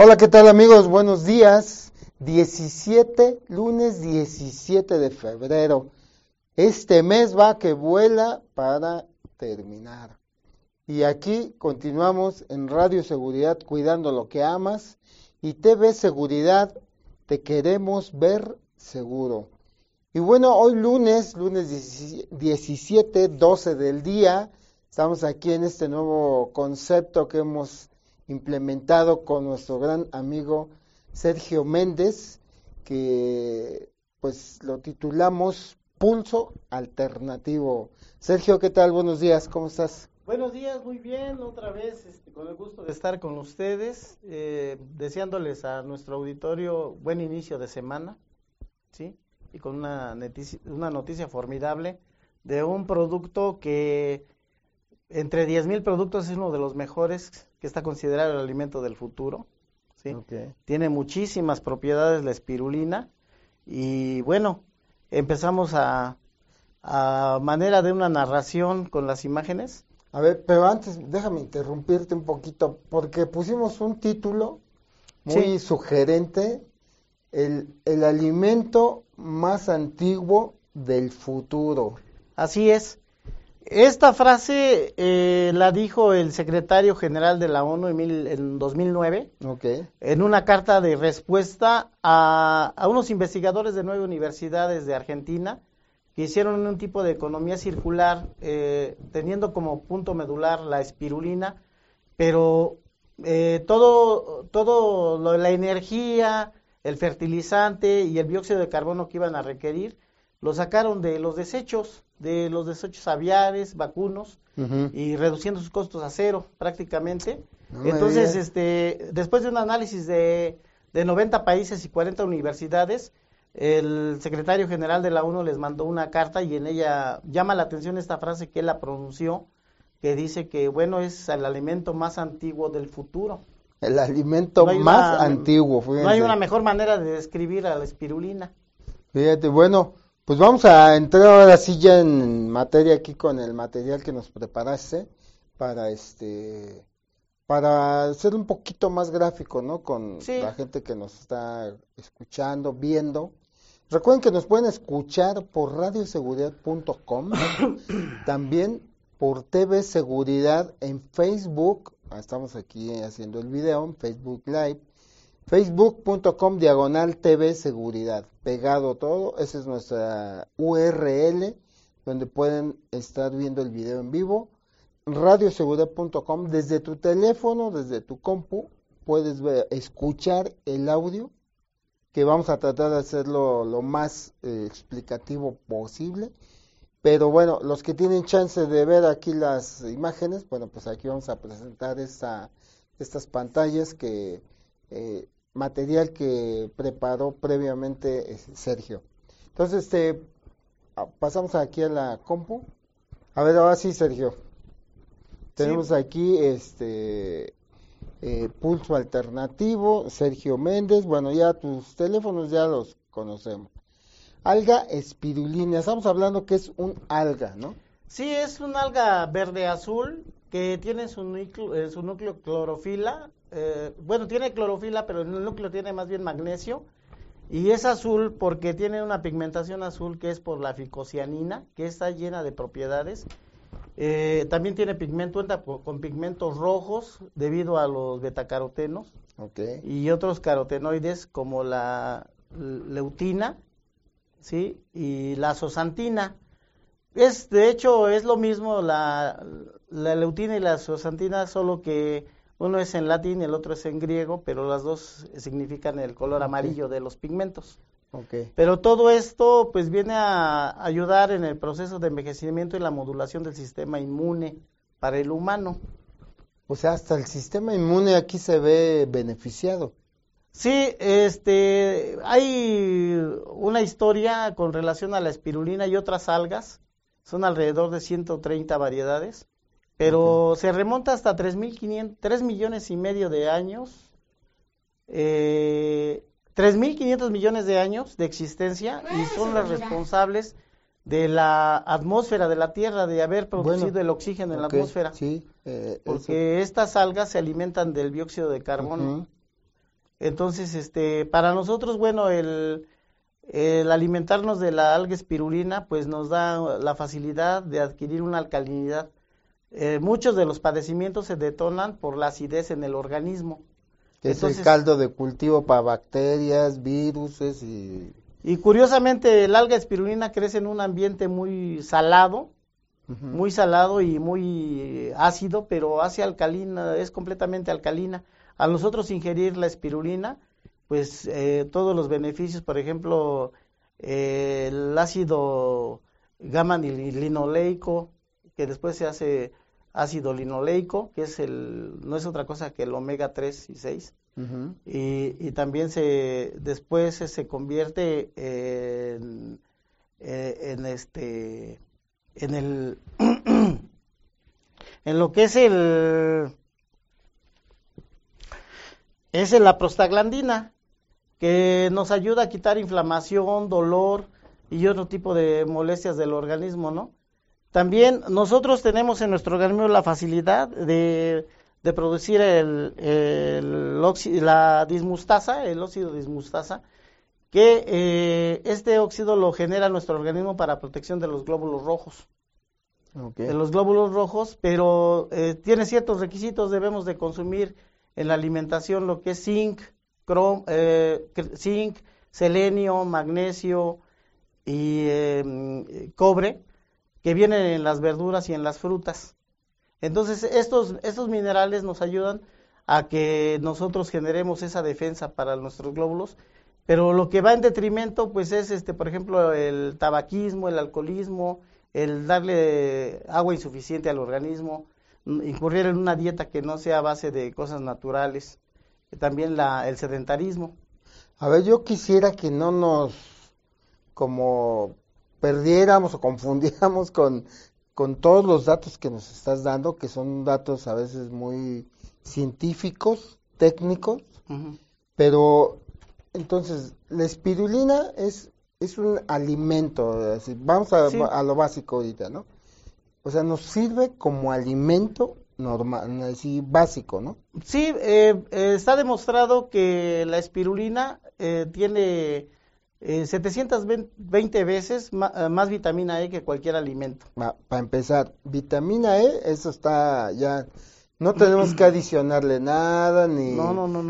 Hola, ¿qué tal amigos? Buenos días. 17, lunes 17 de febrero. Este mes va que vuela para terminar. Y aquí continuamos en Radio Seguridad cuidando lo que amas y TV Seguridad te queremos ver seguro. Y bueno, hoy lunes, lunes 17, 12 del día, estamos aquí en este nuevo concepto que hemos implementado con nuestro gran amigo Sergio Méndez, que pues lo titulamos Pulso Alternativo. Sergio, ¿qué tal? Buenos días, ¿cómo estás? Buenos días, muy bien, otra vez este, con el gusto de estar con ustedes, eh, deseándoles a nuestro auditorio buen inicio de semana, ¿sí? Y con una noticia, una noticia formidable de un producto que entre 10.000 productos es uno de los mejores que está considerado el alimento del futuro. ¿sí? Tiene muchísimas propiedades la espirulina y bueno, empezamos a, a manera de una narración con las imágenes. A ver, pero antes déjame interrumpirte un poquito porque pusimos un título muy sugerente, el, el alimento más antiguo del futuro. Así es. Esta frase eh, la dijo el secretario general de la ONU en, 2009 en una carta de respuesta a, unos investigadores de nueve universidades de Argentina que hicieron un tipo de economía circular eh, teniendo como punto medular la espirulina, pero eh, todo, todo la energía, el fertilizante y el dióxido de carbono que iban a requerir lo sacaron de los desechos de los desechos aviares, vacunos, y reduciendo sus costos a cero prácticamente. Entonces, este, después de un análisis de, de 90 países y 40 universidades, el secretario general de la ONU les mandó una carta y en ella llama la atención esta frase que él la pronunció, que dice que, bueno, es el alimento más antiguo del futuro. El alimento más antiguo. No hay una mejor manera de describir a la espirulina. Fíjate, bueno, pues vamos a entrar ahora sí ya en materia aquí con el material que nos preparaste para este para ser un poquito más gráfico, ¿no? Con la gente que nos está escuchando, viendo. Recuerden que nos pueden escuchar por radioseguridad.com, también por TV Seguridad en Facebook, estamos aquí haciendo el video en Facebook Live, facebook.com diagonal TV Seguridad, pegado todo, esa es nuestra URL donde pueden estar viendo el video en vivo. Radioseguridad.com, desde tu teléfono, desde tu compu, puedes escuchar el audio, que vamos a tratar de hacerlo lo más eh, explicativo posible. Pero bueno, los que tienen chance de ver aquí las imágenes, bueno, pues aquí vamos a presentar esta, estas pantallas que eh, material que preparó previamente eh, Sergio. Entonces, este, ah, pasamos aquí a la compu. A ver, ahora sí, Sergio. Tenemos aquí este eh, pulso alternativo, Sergio Méndez. Bueno, ya tus teléfonos ya los conocemos. Alga espirulina. Estamos hablando que es un alga, ¿no? Sí, es un alga verde azul que tiene su núcleo, eh, su núcleo clorofila eh, bueno, tiene clorofila, pero en el núcleo tiene más bien magnesio. Y es azul porque tiene una pigmentación azul que es por la ficocianina, que está llena de propiedades. Eh, también tiene pigmento, con pigmentos rojos debido a los betacarotenos y otros carotenoides como la leutina ¿sí? y la zosantina. Es, de hecho, es lo mismo la, la leutina y la zosantina, solo que uno es en latín y el otro es en griego, pero las dos significan el color amarillo de los pigmentos. Okay. Pero todo esto pues viene a ayudar en el proceso de envejecimiento y la modulación del sistema inmune para el humano. O sea, hasta el sistema inmune aquí se ve beneficiado. Sí, este, hay una historia con relación a la espirulina y otras algas. Son alrededor de 130 variedades pero se remonta hasta 3.500, 3 millones y medio de años, eh, 3.500 millones de años de existencia y son las responsables de la atmósfera de la Tierra, de haber producido el oxígeno en la atmósfera. Sí, eh, porque estas algas se alimentan del dióxido de carbono. Entonces, este, para nosotros, bueno, el, el alimentarnos de la alga espirulina, pues nos da la facilidad de adquirir una alcalinidad. Eh, muchos de los padecimientos se detonan por la acidez en el organismo. es el caldo de cultivo para bacterias, virus y... Y curiosamente el alga espirulina crece en un ambiente muy salado, muy salado y muy ácido, pero hace alcalina, es completamente alcalina. A nosotros ingerir la espirulina, pues eh, todos los beneficios, por ejemplo, eh, el ácido gamma linoleico, que después se hace ácido linoleico, que es el, no es otra cosa que el omega 3 y 6. y, también se después se, convierte en, eh, en, este en el en lo que es el es la prostaglandina que nos ayuda a quitar inflamación, dolor y otro tipo de molestias del organismo, ¿no? También nosotros tenemos en nuestro organismo la facilidad de, producir el, la dismustasa, el óxido dismustasa, que eh, este óxido lo genera nuestro organismo para protección de los glóbulos rojos. De los glóbulos rojos, pero eh, tiene ciertos requisitos, debemos de consumir en la alimentación lo que es zinc, eh, zinc, selenio, magnesio y em, cobre, que vienen en las verduras y en las frutas. Entonces, estos, estos minerales nos ayudan a que nosotros generemos esa defensa para nuestros glóbulos, pero lo que va en detrimento, pues es, este, por ejemplo, el tabaquismo, el alcoholismo, el darle agua insuficiente al organismo, incurrir en una dieta que no sea a base de cosas naturales también la, el sedentarismo. A ver, yo quisiera que no nos como perdiéramos o confundiéramos con, con todos los datos que nos estás dando, que son datos a veces muy científicos, técnicos, pero entonces la espirulina es, es un alimento, vamos a, a lo básico ahorita, ¿no? O sea, nos sirve como alimento normal, así básico, ¿no? Sí, eh, eh, está demostrado que la espirulina eh, tiene 720 veces más, vitamina E que cualquier alimento. Para empezar, vitamina E, eso está ya, no tenemos que adicionarle nada, ni,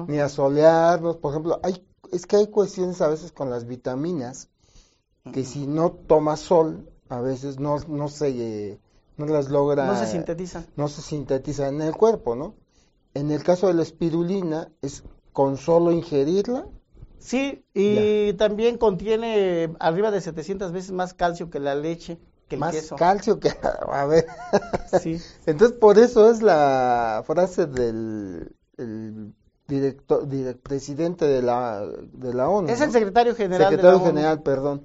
ni asolearnos, por ejemplo, hay, es que hay cuestiones a veces con las vitaminas, que si no tomas sol, a veces no, no se no las logra. No se sintetizan. No se sintetizan en el cuerpo, ¿no? En el caso de la espirulina, es con solo ingerirla. Sí, y también contiene arriba de 700 veces más calcio que la leche, que el más calcio que. A ver. sí. Entonces, por eso es la frase del el director, presidente de la, de la ONU. Es el secretario general secretario general, perdón.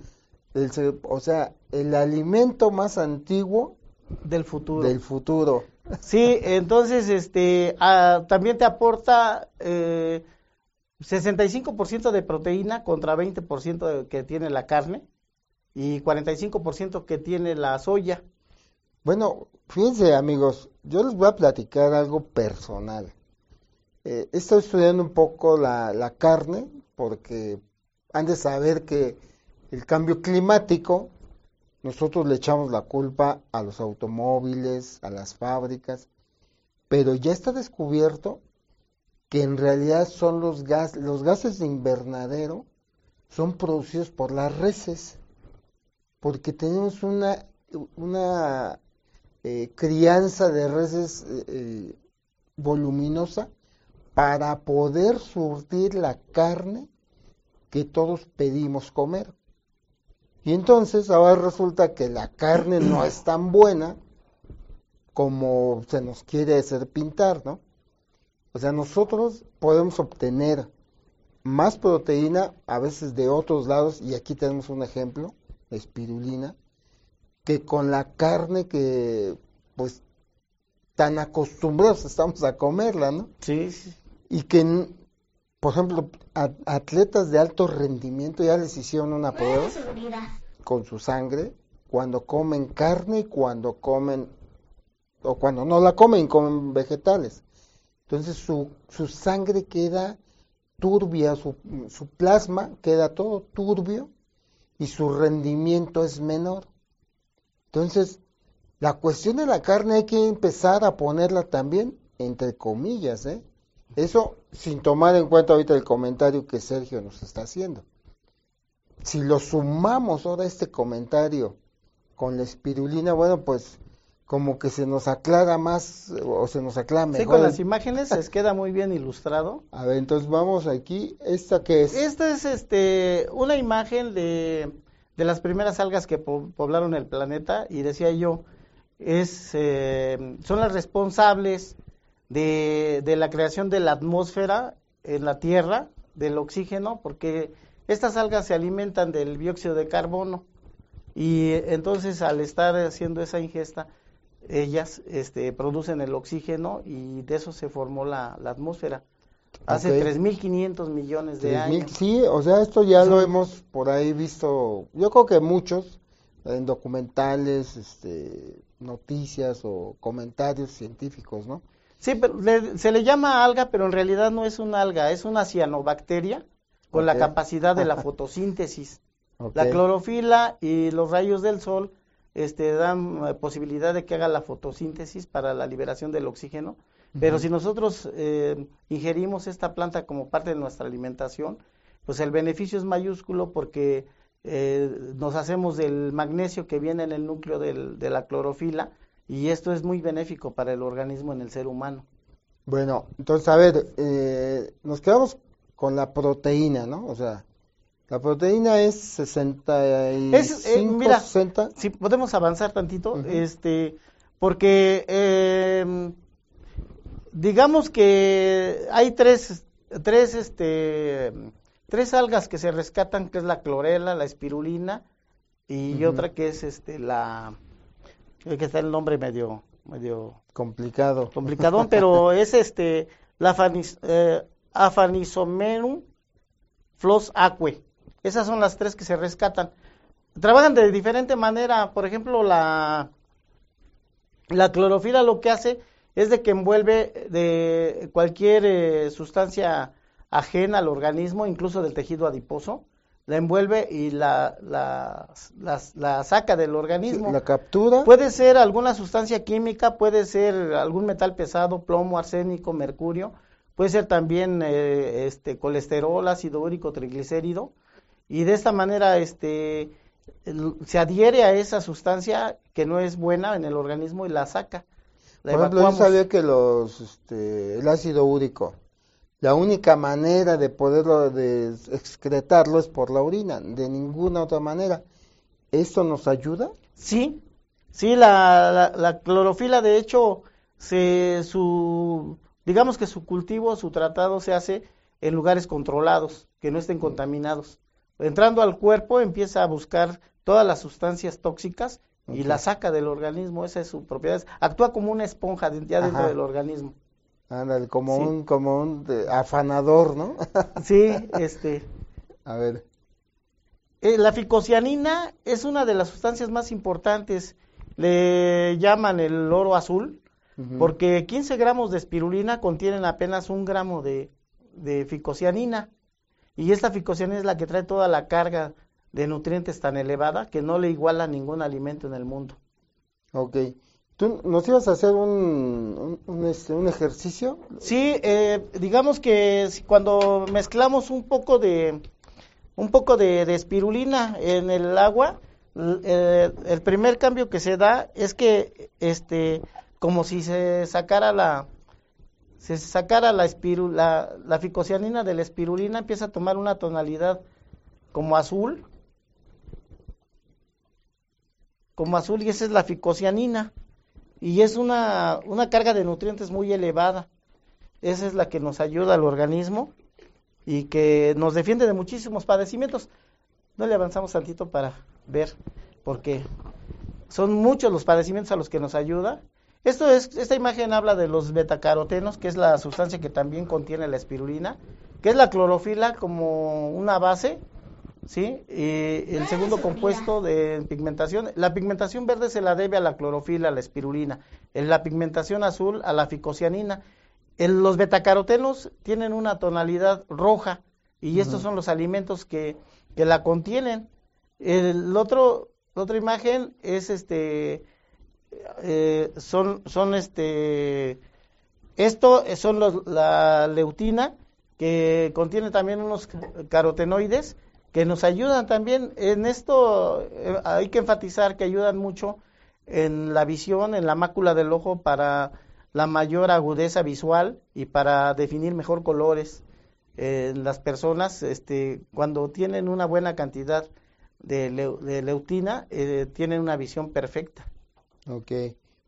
o sea, el alimento más antiguo del futuro. Del futuro. Sí, entonces este ah, también te aporta eh, 65% de proteína contra 20% que tiene la carne y 45% que tiene la soya. Bueno, fíjense amigos, yo les voy a platicar algo personal. Eh, he estado estudiando un poco la, la carne porque han de saber que el cambio climático nosotros le echamos la culpa a los automóviles, a las fábricas, pero ya está descubierto que en realidad son los gases, los gases de invernadero son producidos por las reses, porque tenemos una, una eh, crianza de reses eh, eh, voluminosa para poder surtir la carne que todos pedimos comer. Y entonces ahora resulta que la carne no es tan buena como se nos quiere hacer pintar, ¿no? O sea, nosotros podemos obtener más proteína a veces de otros lados, y aquí tenemos un ejemplo, la espirulina, que con la carne que pues tan acostumbrados estamos a comerla, ¿no? Sí, sí. Y que, por ejemplo, atletas de alto rendimiento ya les hicieron una prueba con su sangre cuando comen carne y cuando comen, o cuando no la comen, comen vegetales. Entonces su, su sangre queda turbia, su, su plasma queda todo turbio y su rendimiento es menor. Entonces, la cuestión de la carne hay que empezar a ponerla también entre comillas, ¿eh? Eso sin tomar en cuenta ahorita el comentario que Sergio nos está haciendo. Si lo sumamos ahora este comentario con la espirulina, bueno, pues como que se nos aclara más o se nos aclara mejor. Sí, con las imágenes se queda muy bien ilustrado. A ver, entonces vamos aquí. ¿Esta qué es? Esta es este, una imagen de, de las primeras algas que poblaron el planeta y decía yo, es, eh, son las responsables de, de la creación de la atmósfera en la Tierra, del oxígeno, porque estas algas se alimentan del dióxido de carbono y entonces al estar haciendo esa ingesta, ellas este, producen el oxígeno y de eso se formó la, la atmósfera. Hace 3.500 millones de años. Sí, o sea, esto ya lo hemos por ahí visto, yo creo que muchos, en documentales, este, noticias o comentarios científicos, ¿no? Sí, pero se le llama alga, pero en realidad no es una alga, es una cianobacteria con la capacidad de la fotosíntesis. La clorofila y los rayos del sol este, dan eh, posibilidad de que haga la fotosíntesis para la liberación del oxígeno. Pero si nosotros eh, ingerimos esta planta como parte de nuestra alimentación, pues el beneficio es mayúsculo porque eh, nos hacemos del magnesio que viene en el núcleo de la clorofila y esto es muy benéfico para el organismo en el ser humano. Bueno, entonces a ver, eh, nos quedamos con la proteína, ¿no? O sea, la proteína es 65, es, eh, mira, 60. Si podemos avanzar tantito, este, porque eh, digamos que hay tres, tres, este, tres algas que se rescatan, que es la clorela, la espirulina y otra que es este la que está el nombre medio medio complicado. Complicadón, pero es este la eh, Afanisomerum flos aquae. Esas son las tres que se rescatan. Trabajan de diferente manera, por ejemplo, la la clorofila lo que hace es de que envuelve de cualquier eh, sustancia ajena al organismo, incluso del tejido adiposo, la envuelve y la, la, la, saca del organismo. La captura. Puede ser alguna sustancia química, puede ser algún metal pesado, plomo, arsénico, mercurio, puede ser también eh, este colesterol, ácido úrico, triglicérido, y de esta manera este se adhiere a esa sustancia que no es buena en el organismo y la saca. Por ejemplo, yo sabía que los, este, el ácido úrico, la única manera de poderlo de excretarlo es por la orina, de ninguna otra manera. ¿Esto nos ayuda? Sí, sí, la, la, clorofila de hecho, se, su, digamos que su cultivo, su tratado se hace en lugares controlados, que no estén contaminados. Entrando al cuerpo empieza a buscar todas las sustancias tóxicas y la saca del organismo, esa es su propiedad. Actúa como una esponja ya dentro del organismo como un, como un afanador, ¿no? sí, este. A ver. Eh, la ficocianina es una de las sustancias más importantes. Le llaman el oro azul, porque 15 gramos de espirulina contienen apenas un gramo de, de ficocianina. Y esta ficocianina es la que trae toda la carga de nutrientes tan elevada que no le iguala ningún alimento en el mundo. Ok. ¿Tú nos ibas a hacer un, un, este, ejercicio? Sí, eh, digamos que cuando mezclamos un poco de un poco de, espirulina en el agua, eh, el primer cambio que se da es que este como si se sacara la se sacara la, la, la ficocianina de la espirulina empieza a tomar una tonalidad como azul como azul y esa es la ficocianina y es una, una carga de nutrientes muy elevada. Esa es la que nos ayuda al organismo y que nos defiende de muchísimos padecimientos. No le avanzamos tantito para ver, porque son muchos los padecimientos a los que nos ayuda. Esto es, esta imagen habla de los betacarotenos, que es la sustancia que también contiene la espirulina, que es la clorofila como una base ¿sí? Y el segundo compuesto de pigmentación, la pigmentación verde se la debe a la clorofila, a la espirulina, la pigmentación azul a la ficocianina. los betacarotenos tienen una tonalidad roja y estos son los alimentos que, que la contienen. El otro, la otra imagen es este, eh, son, son este, esto son los, la leutina que contiene también unos carotenoides que nos ayudan también en esto eh, hay que enfatizar que ayudan mucho en la visión en la mácula del ojo para la mayor agudeza visual y para definir mejor colores en las personas. Este cuando tienen una buena cantidad de, leutina eh, tienen una visión perfecta Ok.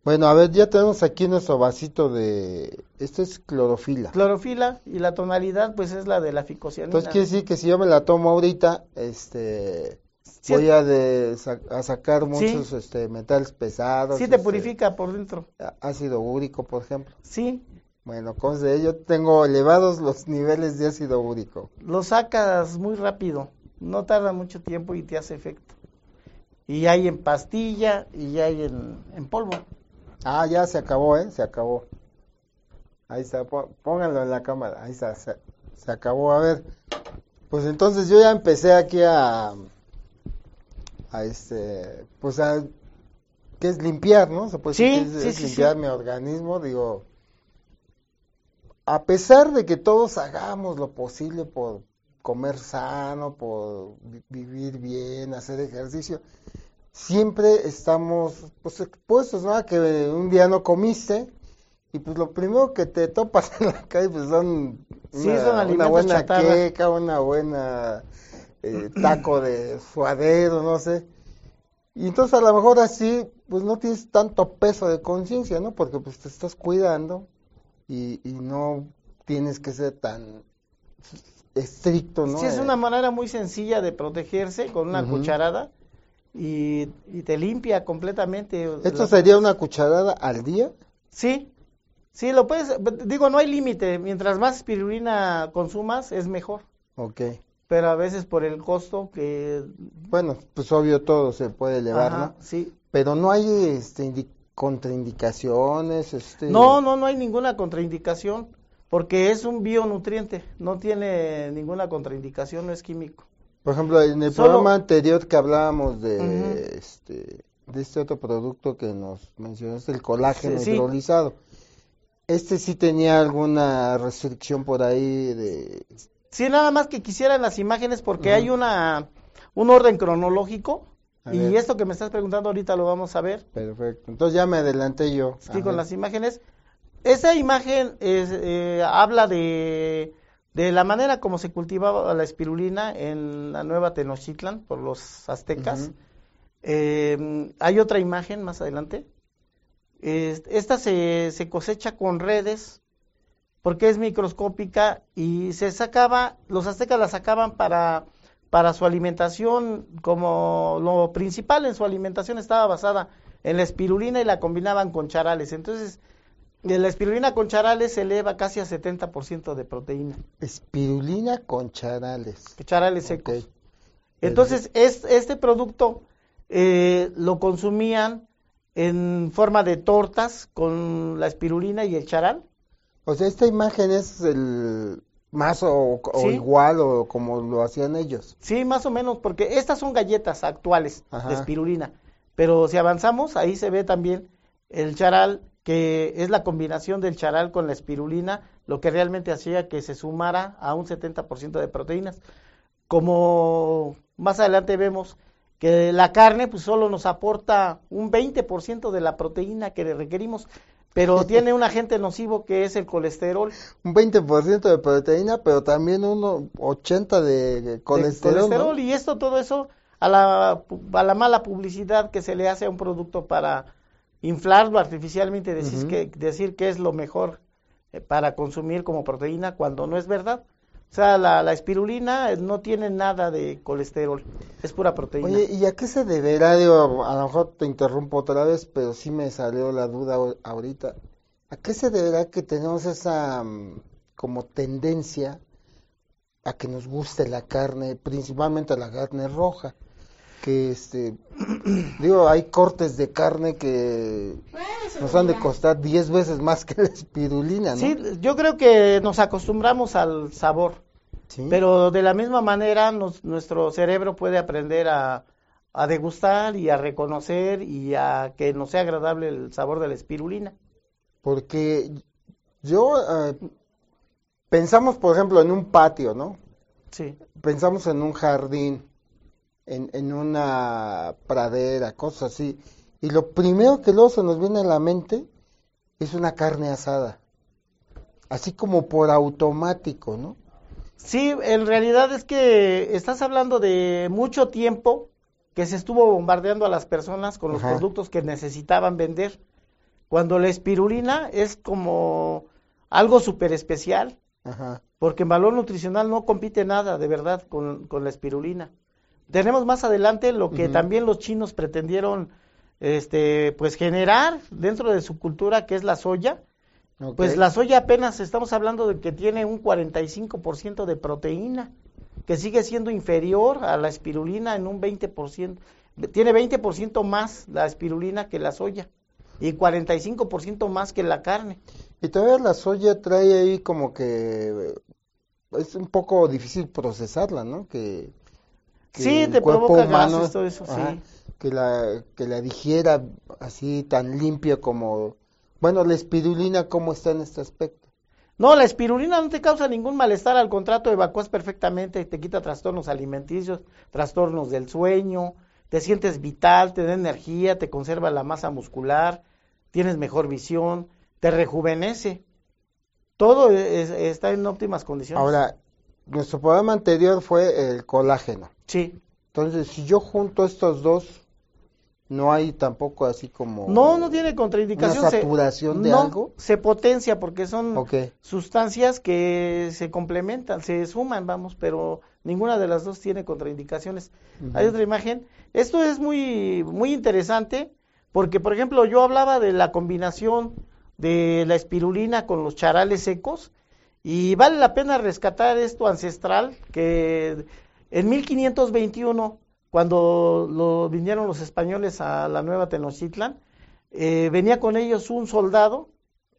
Bueno, a ver, ya tenemos aquí nuestro vasito de... Esto es clorofila. Clorofila y la tonalidad pues es la de la ficocianina. Entonces quiere decir que si yo me la tomo ahorita, este... voy a, de, a sacar muchos este, metales pesados. Sí, te este, purifica por dentro. Ácido úrico, por ejemplo. Sí. Bueno, como de ello, tengo elevados los niveles de ácido úrico. Lo sacas muy rápido, no tarda mucho tiempo y te hace efecto. Y hay en pastilla y hay en, en polvo. Ah, ya se acabó, ¿eh? Se acabó. Ahí está, pónganlo en la cámara. Ahí está, se, acabó. A ver, pues entonces yo ya empecé aquí a, a este, pues a, que es limpiar, ¿no? Se puede sí, decir es, limpiar mi organismo, digo, a pesar de que todos hagamos lo posible por comer sano, por vivir bien, hacer ejercicio, siempre estamos pues expuestos, ¿no? A que un día no comiste y pues lo primero que te topas en la calle pues son una, buena queca, una buena eh, taco de suadero, no sé. Y entonces a lo mejor así pues no tienes tanto peso de conciencia, ¿no? Porque pues te estás cuidando y, y no tienes que ser tan estricto, ¿no? Sí, es una manera muy sencilla de protegerse con una cucharada y, te limpia completamente. ¿Esto sería una cucharada al día? Sí, sí, lo puedes, digo, no hay límite, mientras más espirulina consumas es mejor. Ok. Pero a veces por el costo que... Bueno, pues obvio todo se puede elevar, ¿no? Sí. Pero no hay este, contraindicaciones, este... No, no, no hay ninguna contraindicación, porque es un bionutriente, no tiene ninguna contraindicación, no es químico. Por ejemplo, en el programa anterior que hablábamos de, este, de este otro producto que nos mencionaste, el colágeno hidrolizado, ¿este sí tenía alguna restricción por ahí de...? Sí, nada más que quisieran las imágenes porque hay una un orden cronológico y esto que me estás preguntando ahorita lo vamos a ver. Perfecto, entonces ya me adelanté yo. Sí, con las imágenes. Esa imagen es, eh, habla de de la manera como se cultivaba la espirulina en la nueva Tenochtitlan por los aztecas. Eh, hay otra imagen más adelante. esta se, se, cosecha con redes porque es microscópica y se sacaba, los aztecas la sacaban para, para su alimentación, como lo principal en su alimentación estaba basada en la espirulina y la combinaban con charales. Entonces, la espirulina con charales se eleva casi a 70% de proteína. Espirulina con charales. Charales secos. Entonces, es, este producto eh, lo consumían en forma de tortas con la espirulina y el charal. O sea, esta imagen es el más o, igual o como lo hacían ellos. Sí, más o menos, porque estas son galletas actuales de espirulina. Pero si avanzamos, ahí se ve también el charal que es la combinación del charal con la espirulina, lo que realmente hacía que se sumara a un 70% de proteínas. Como más adelante vemos que la carne pues solo nos aporta un 20% de la proteína que requerimos, pero tiene un agente nocivo que es el colesterol. Un 20% de proteína, pero también un 80% de colesterol. De colesterol y esto, todo eso, a la, a la mala publicidad que se le hace a un producto para inflarlo artificialmente, decir, que, decir que es lo mejor eh, para consumir como proteína cuando no es verdad. O sea, la, espirulina no tiene nada de colesterol, es pura proteína. Oye, ¿y a qué se deberá? Digo, a lo mejor te interrumpo otra vez, pero sí me salió la duda ahorita. ¿A qué se deberá que tenemos esa mm, como tendencia a que nos guste la carne, principalmente la carne roja? Que este digo hay cortes de carne que nos han de costar 10 veces más que la espirulina, ¿no? Sí, yo creo que nos acostumbramos al sabor. Pero de la misma manera nuestro cerebro puede aprender a, degustar y a reconocer y a que nos sea agradable el sabor de la espirulina. Porque yo eh, pensamos, por ejemplo, en un patio, ¿no? Sí. Pensamos en un jardín, en, en una pradera, cosas así. Y lo primero que luego se nos viene a la mente es una carne asada. Así como por automático, ¿no? Sí, en realidad es que estás hablando de mucho tiempo que se estuvo bombardeando a las personas con los productos que necesitaban vender. Cuando la espirulina es como algo súper especial, porque en valor nutricional no compite nada, de verdad, con, la espirulina. Tenemos más adelante lo que también los chinos pretendieron este, pues generar dentro de su cultura, que es la soya, pues la soya apenas estamos hablando de que tiene un 45% de proteína, que sigue siendo inferior a la espirulina en un 20%. Tiene 20% más la espirulina que la soya y 45% más que la carne. Y todavía la soya trae ahí como que es un poco difícil procesarla, ¿no? Que, sí, te provoca gases, todo eso, sí. Que la, que la digiera así tan limpia como bueno, la espirulina, ¿cómo está en este aspecto? No, la espirulina no te causa ningún malestar, al contrato evacúas perfectamente, te quita trastornos alimenticios, trastornos del sueño, te sientes vital, te da energía, te conserva la masa muscular, tienes mejor visión, te rejuvenece. Todo está en óptimas condiciones. Ahora, nuestro programa anterior fue el colágeno. Sí. Entonces, si yo junto estos dos, no hay tampoco así como no no tiene contraindicación una saturación de algo. se potencia porque son sustancias que se complementan se suman vamos pero ninguna de las dos tiene contraindicaciones. Hay otra imagen. Esto es muy muy interesante porque por ejemplo yo hablaba de la combinación de la espirulina con los charales secos y vale la pena rescatar esto ancestral que en 1521 cuando lo, vinieron los españoles a la nueva Tenochtitlan, eh, venía con ellos un soldado,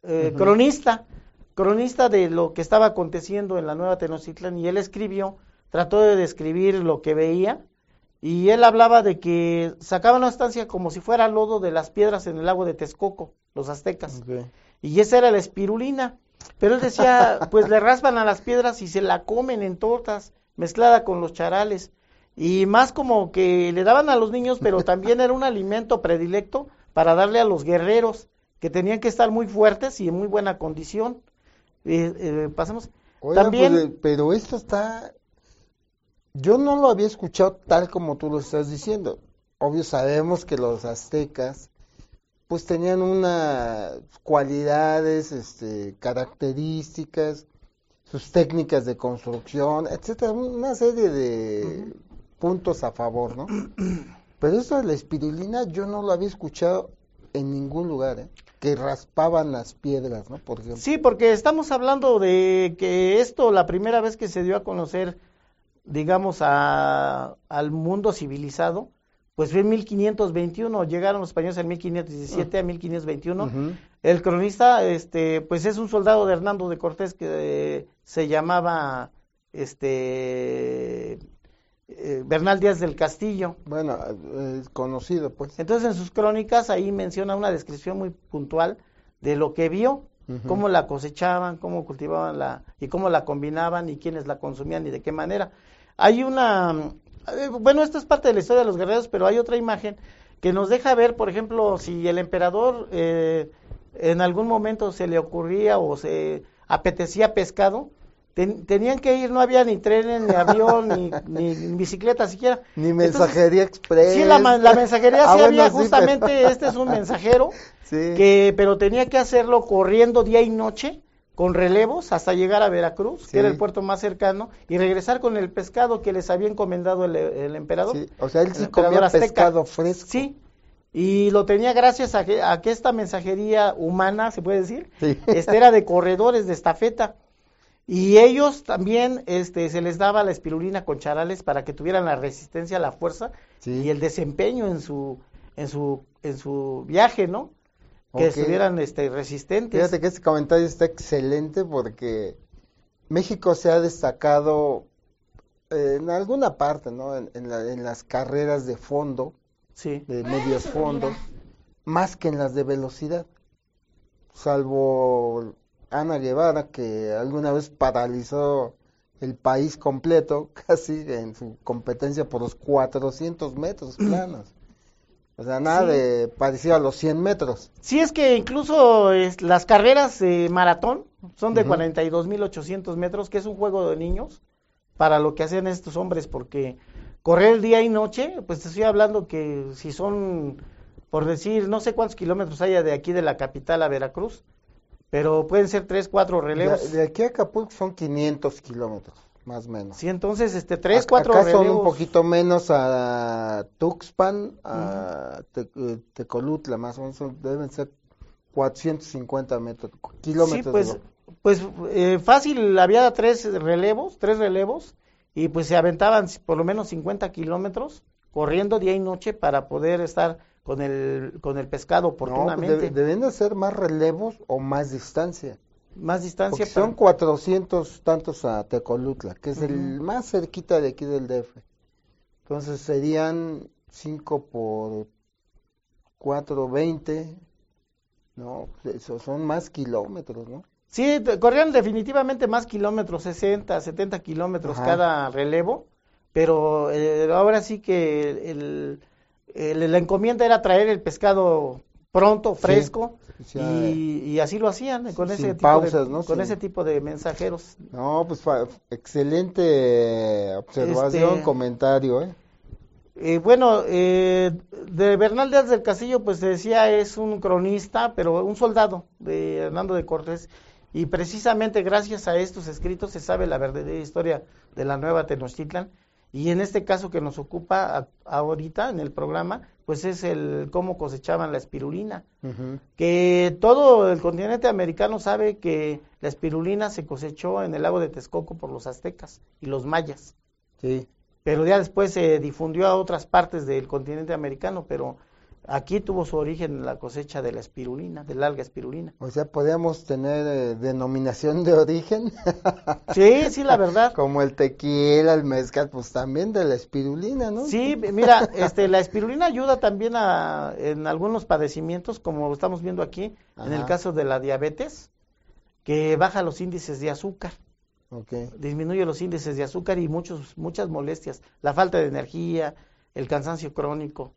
eh, cronista, cronista de lo que estaba aconteciendo en la nueva Tenochtitlan, y él escribió, trató de describir lo que veía, y él hablaba de que sacaban una estancia como si fuera lodo de las piedras en el lago de Texcoco, los aztecas, y esa era la espirulina, pero él decía, pues le raspan a las piedras y se la comen en tortas, mezclada con los charales, y más como que le daban a los niños, pero también era un alimento predilecto para darle a los guerreros, que tenían que estar muy fuertes y en muy buena condición. Eh, eh, pasamos. también. Pues, eh, pero esto está. Yo no lo había escuchado tal como tú lo estás diciendo. Obvio sabemos que los aztecas pues tenían unas cualidades, este, características, sus técnicas de construcción, etcétera, una serie de puntos a favor, ¿no? Pero eso de la espirulina yo no lo había escuchado en ningún lugar, ¿eh? que raspaban las piedras, ¿no? Por Sí, porque estamos hablando de que esto, la primera vez que se dio a conocer, digamos, a, al mundo civilizado, pues fue en 1521, llegaron los españoles en 1517 a 1521. El cronista, este, pues es un soldado de Hernando de Cortés que se llamaba, este, eh, Bernal Díaz del Castillo. Bueno, conocido pues. Entonces en sus crónicas ahí menciona una descripción muy puntual de lo que vio, cómo la cosechaban, cómo cultivaban la y cómo la combinaban y quiénes la consumían y de qué manera. Hay una, eh, bueno, esto es parte de la historia de los guerreros, pero hay otra imagen que nos deja ver, por ejemplo, si el emperador eh, en algún momento se le ocurría o se apetecía pescado, tenían que ir, no había ni trenes, ni avión, ni, ni, bicicleta siquiera. Ni mensajería express. Sí, la, mensajería ah, sí había, justamente, este es un mensajero, que, pero tenía que hacerlo corriendo día y noche, con relevos, hasta llegar a Veracruz, que era el puerto más cercano, y regresar con el pescado que les había encomendado el, emperador. O sea, él sí comía pescado fresco. Sí, y lo tenía gracias a que, a que esta mensajería humana, se puede decir, este era de corredores de estafeta. Y ellos también este, se les daba la espirulina con charales para que tuvieran la resistencia, la fuerza y el desempeño en su, en su, en su viaje, ¿no? Que estuvieran este, resistentes. Fíjate que este comentario está excelente porque México se ha destacado eh, en alguna parte, ¿no? En, en, las carreras de fondo, sí. de medios fondos, más que en las de velocidad. Salvo Ana Guevara, que alguna vez paralizó el país completo, casi en su competencia por los 400 metros planos. O sea, nada de parecido a los 100 metros. Sí, es que incluso las carreras maratón son de uh -huh. 42.800 metros, que es un juego de niños para lo que hacen estos hombres, porque correr día y noche, pues te estoy hablando que si son, por decir, no sé cuántos kilómetros haya de aquí de la capital a Veracruz, pero pueden ser 3, 4 relevos. De, de aquí a Acapulco son 500 kilómetros más o menos. Sí, entonces, este, tres, cuatro Acá relevos. son un poquito menos a Tuxpan, a Te, eh, Tecolutla, más o menos, deben ser 450 metros, kilómetros. Sí, pues, pues eh, fácil, había tres relevos, tres relevos, y pues se aventaban por lo menos 50 kilómetros corriendo día y noche para poder estar con el, con el pescado oportunamente. No, pues deben de ser más relevos o más distancia más distancia. Porque son 400 tantos a Tecolutla, que es uh -huh. el más cerquita de aquí del DF. Entonces serían 5 por 4, 20. No, eso son más kilómetros, ¿no? Sí, corrían definitivamente más kilómetros, 60, 70 kilómetros cada relevo, pero eh, ahora sí que el, el, la encomienda era traer el pescado pronto, fresco, sí, y, y, así lo hacían con, ese tipo, pausas, de, ¿no? con ese tipo de mensajeros. No, pues excelente observación, este, comentario. ¿eh? Eh, bueno, eh, de Bernal Díaz del Castillo, pues se decía es un cronista, pero un soldado de Hernando de Cortés, y precisamente gracias a estos escritos se sabe la verdadera historia de la nueva Tenochtitlan, y en este caso que nos ocupa a, ahorita en el programa, pues es el cómo cosechaban la espirulina. Uh -huh. Que todo el continente americano sabe que la espirulina se cosechó en el lago de Texcoco por los aztecas y los mayas. Sí. Pero ya después se difundió a otras partes del continente americano, pero aquí tuvo su origen en la cosecha de la espirulina, del alga espirulina. O sea, podríamos tener eh, denominación de origen. sí, sí, la verdad. Como el tequila, el mezcal, pues también de la espirulina, ¿no? Sí, mira, este, la espirulina ayuda también a, en algunos padecimientos, como estamos viendo aquí, Ajá. en el caso de la diabetes, que baja los índices de azúcar. Okay. Disminuye los índices de azúcar y muchos, muchas molestias, la falta de energía, el cansancio crónico.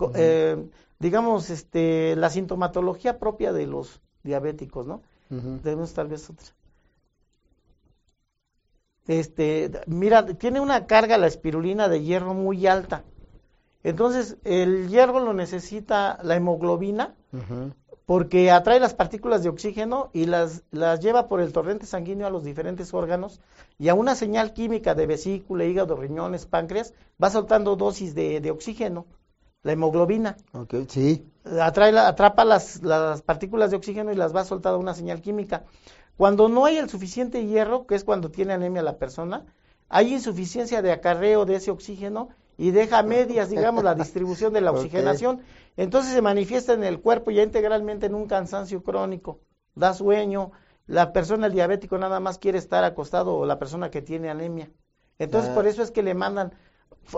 Uh -huh. eh, digamos, este, la sintomatología propia de los diabéticos, ¿no? Uh -huh. Tenemos tal vez otra. Este, mira, tiene una carga la espirulina de hierro muy alta. Entonces, el hierro lo necesita la hemoglobina uh -huh. porque atrae las partículas de oxígeno y las, las lleva por el torrente sanguíneo a los diferentes órganos y a una señal química de vesícula, hígado, riñones, páncreas, va soltando dosis de, de oxígeno la hemoglobina. Ok, sí. Atrae atrapa las, las, partículas de oxígeno y las va soltando a una señal química. Cuando no hay el suficiente hierro, que es cuando tiene anemia la persona, hay insuficiencia de acarreo de ese oxígeno y deja medias, digamos, la distribución de la oxigenación. Okay. Entonces se manifiesta en el cuerpo ya integralmente en un cansancio crónico, da sueño, la persona, el diabético, nada más quiere estar acostado o la persona que tiene anemia. Entonces ah. por eso es que le mandan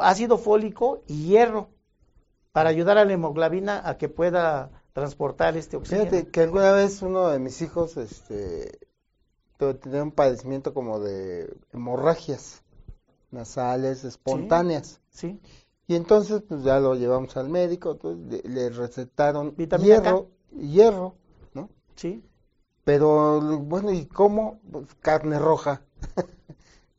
ácido fólico y hierro para ayudar a la hemoglobina a que pueda transportar este oxígeno. Fíjate que alguna vez uno de mis hijos este, tenía un padecimiento como de hemorragias nasales espontáneas. Sí. sí. Y entonces pues ya lo llevamos al médico, entonces, le, le recetaron Vitamina hierro, K. hierro, ¿no? Sí. Pero bueno, ¿y cómo? Pues, carne roja.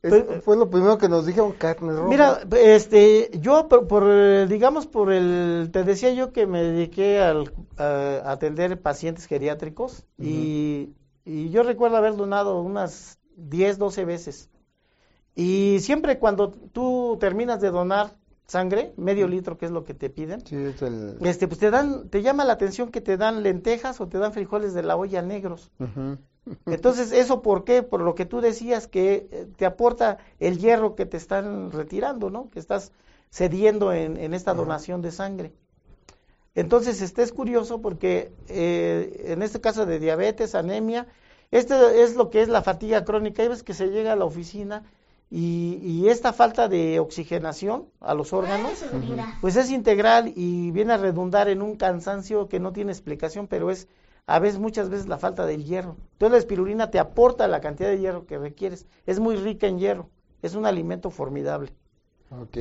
Es, fue lo primero que nos dijeron carne roja. Mira, este, yo por, por, digamos por el, te decía yo que me dediqué al, a atender pacientes geriátricos uh -huh. y, y, yo recuerdo haber donado unas 10, 12 veces. Y siempre cuando tú terminas de donar sangre, medio litro, que es lo que te piden, sí, es el... este, pues te dan, te llama la atención que te dan lentejas o te dan frijoles de la olla negros. Uh -huh. Entonces, ¿eso por qué? Por lo que tú decías que te aporta el hierro que te están retirando, ¿no? Que estás cediendo en, en esta donación de sangre. Entonces, este es curioso porque eh, en este caso de diabetes, anemia, este es lo que es la fatiga crónica. Hay veces que se llega a la oficina y, esta falta de oxigenación a los órganos, pues es integral y viene a redundar en un cansancio que no tiene explicación, pero es a veces, muchas veces la falta del hierro. Entonces la espirulina te aporta la cantidad de hierro que requieres. Es muy rica en hierro. Es un alimento formidable. Ok.